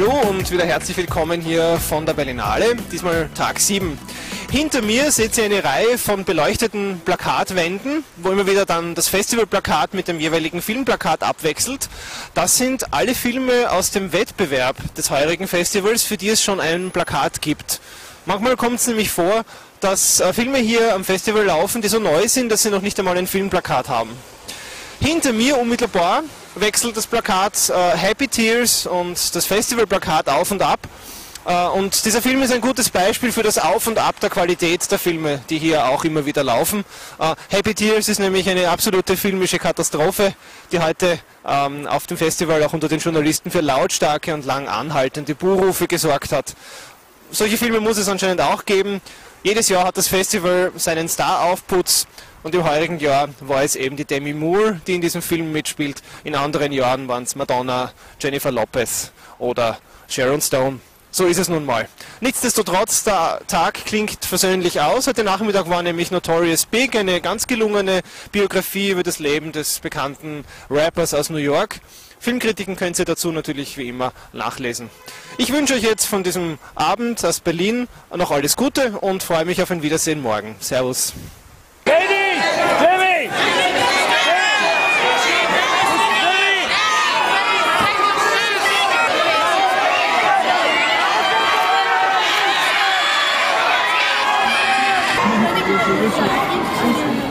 und wieder herzlich willkommen hier von der Berlinale, diesmal Tag 7. Hinter mir seht ihr eine Reihe von beleuchteten Plakatwänden, wo immer wieder dann das Festivalplakat mit dem jeweiligen Filmplakat abwechselt. Das sind alle Filme aus dem Wettbewerb des heurigen Festivals, für die es schon ein Plakat gibt. Manchmal kommt es nämlich vor, dass äh, Filme hier am Festival laufen, die so neu sind, dass sie noch nicht einmal ein Filmplakat haben. Hinter mir unmittelbar wechselt das Plakat äh, Happy Tears und das Festivalplakat auf und ab. Äh, und dieser Film ist ein gutes Beispiel für das Auf und Ab der Qualität der Filme, die hier auch immer wieder laufen. Äh, Happy Tears ist nämlich eine absolute filmische Katastrophe, die heute ähm, auf dem Festival auch unter den Journalisten für lautstarke und lang anhaltende Buhrufe gesorgt hat. Solche Filme muss es anscheinend auch geben. Jedes Jahr hat das Festival seinen Star-Aufputz und im heurigen Jahr war es eben die Demi Moore, die in diesem Film mitspielt. In anderen Jahren waren es Madonna, Jennifer Lopez oder Sharon Stone. So ist es nun mal. Nichtsdestotrotz, der Tag klingt versöhnlich aus. Heute Nachmittag war nämlich Notorious Big, eine ganz gelungene Biografie über das Leben des bekannten Rappers aus New York. Filmkritiken könnt ihr dazu natürlich wie immer nachlesen. Ich wünsche euch jetzt von diesem Abend aus Berlin noch alles Gute und freue mich auf ein Wiedersehen morgen. Servus. 就是就是新型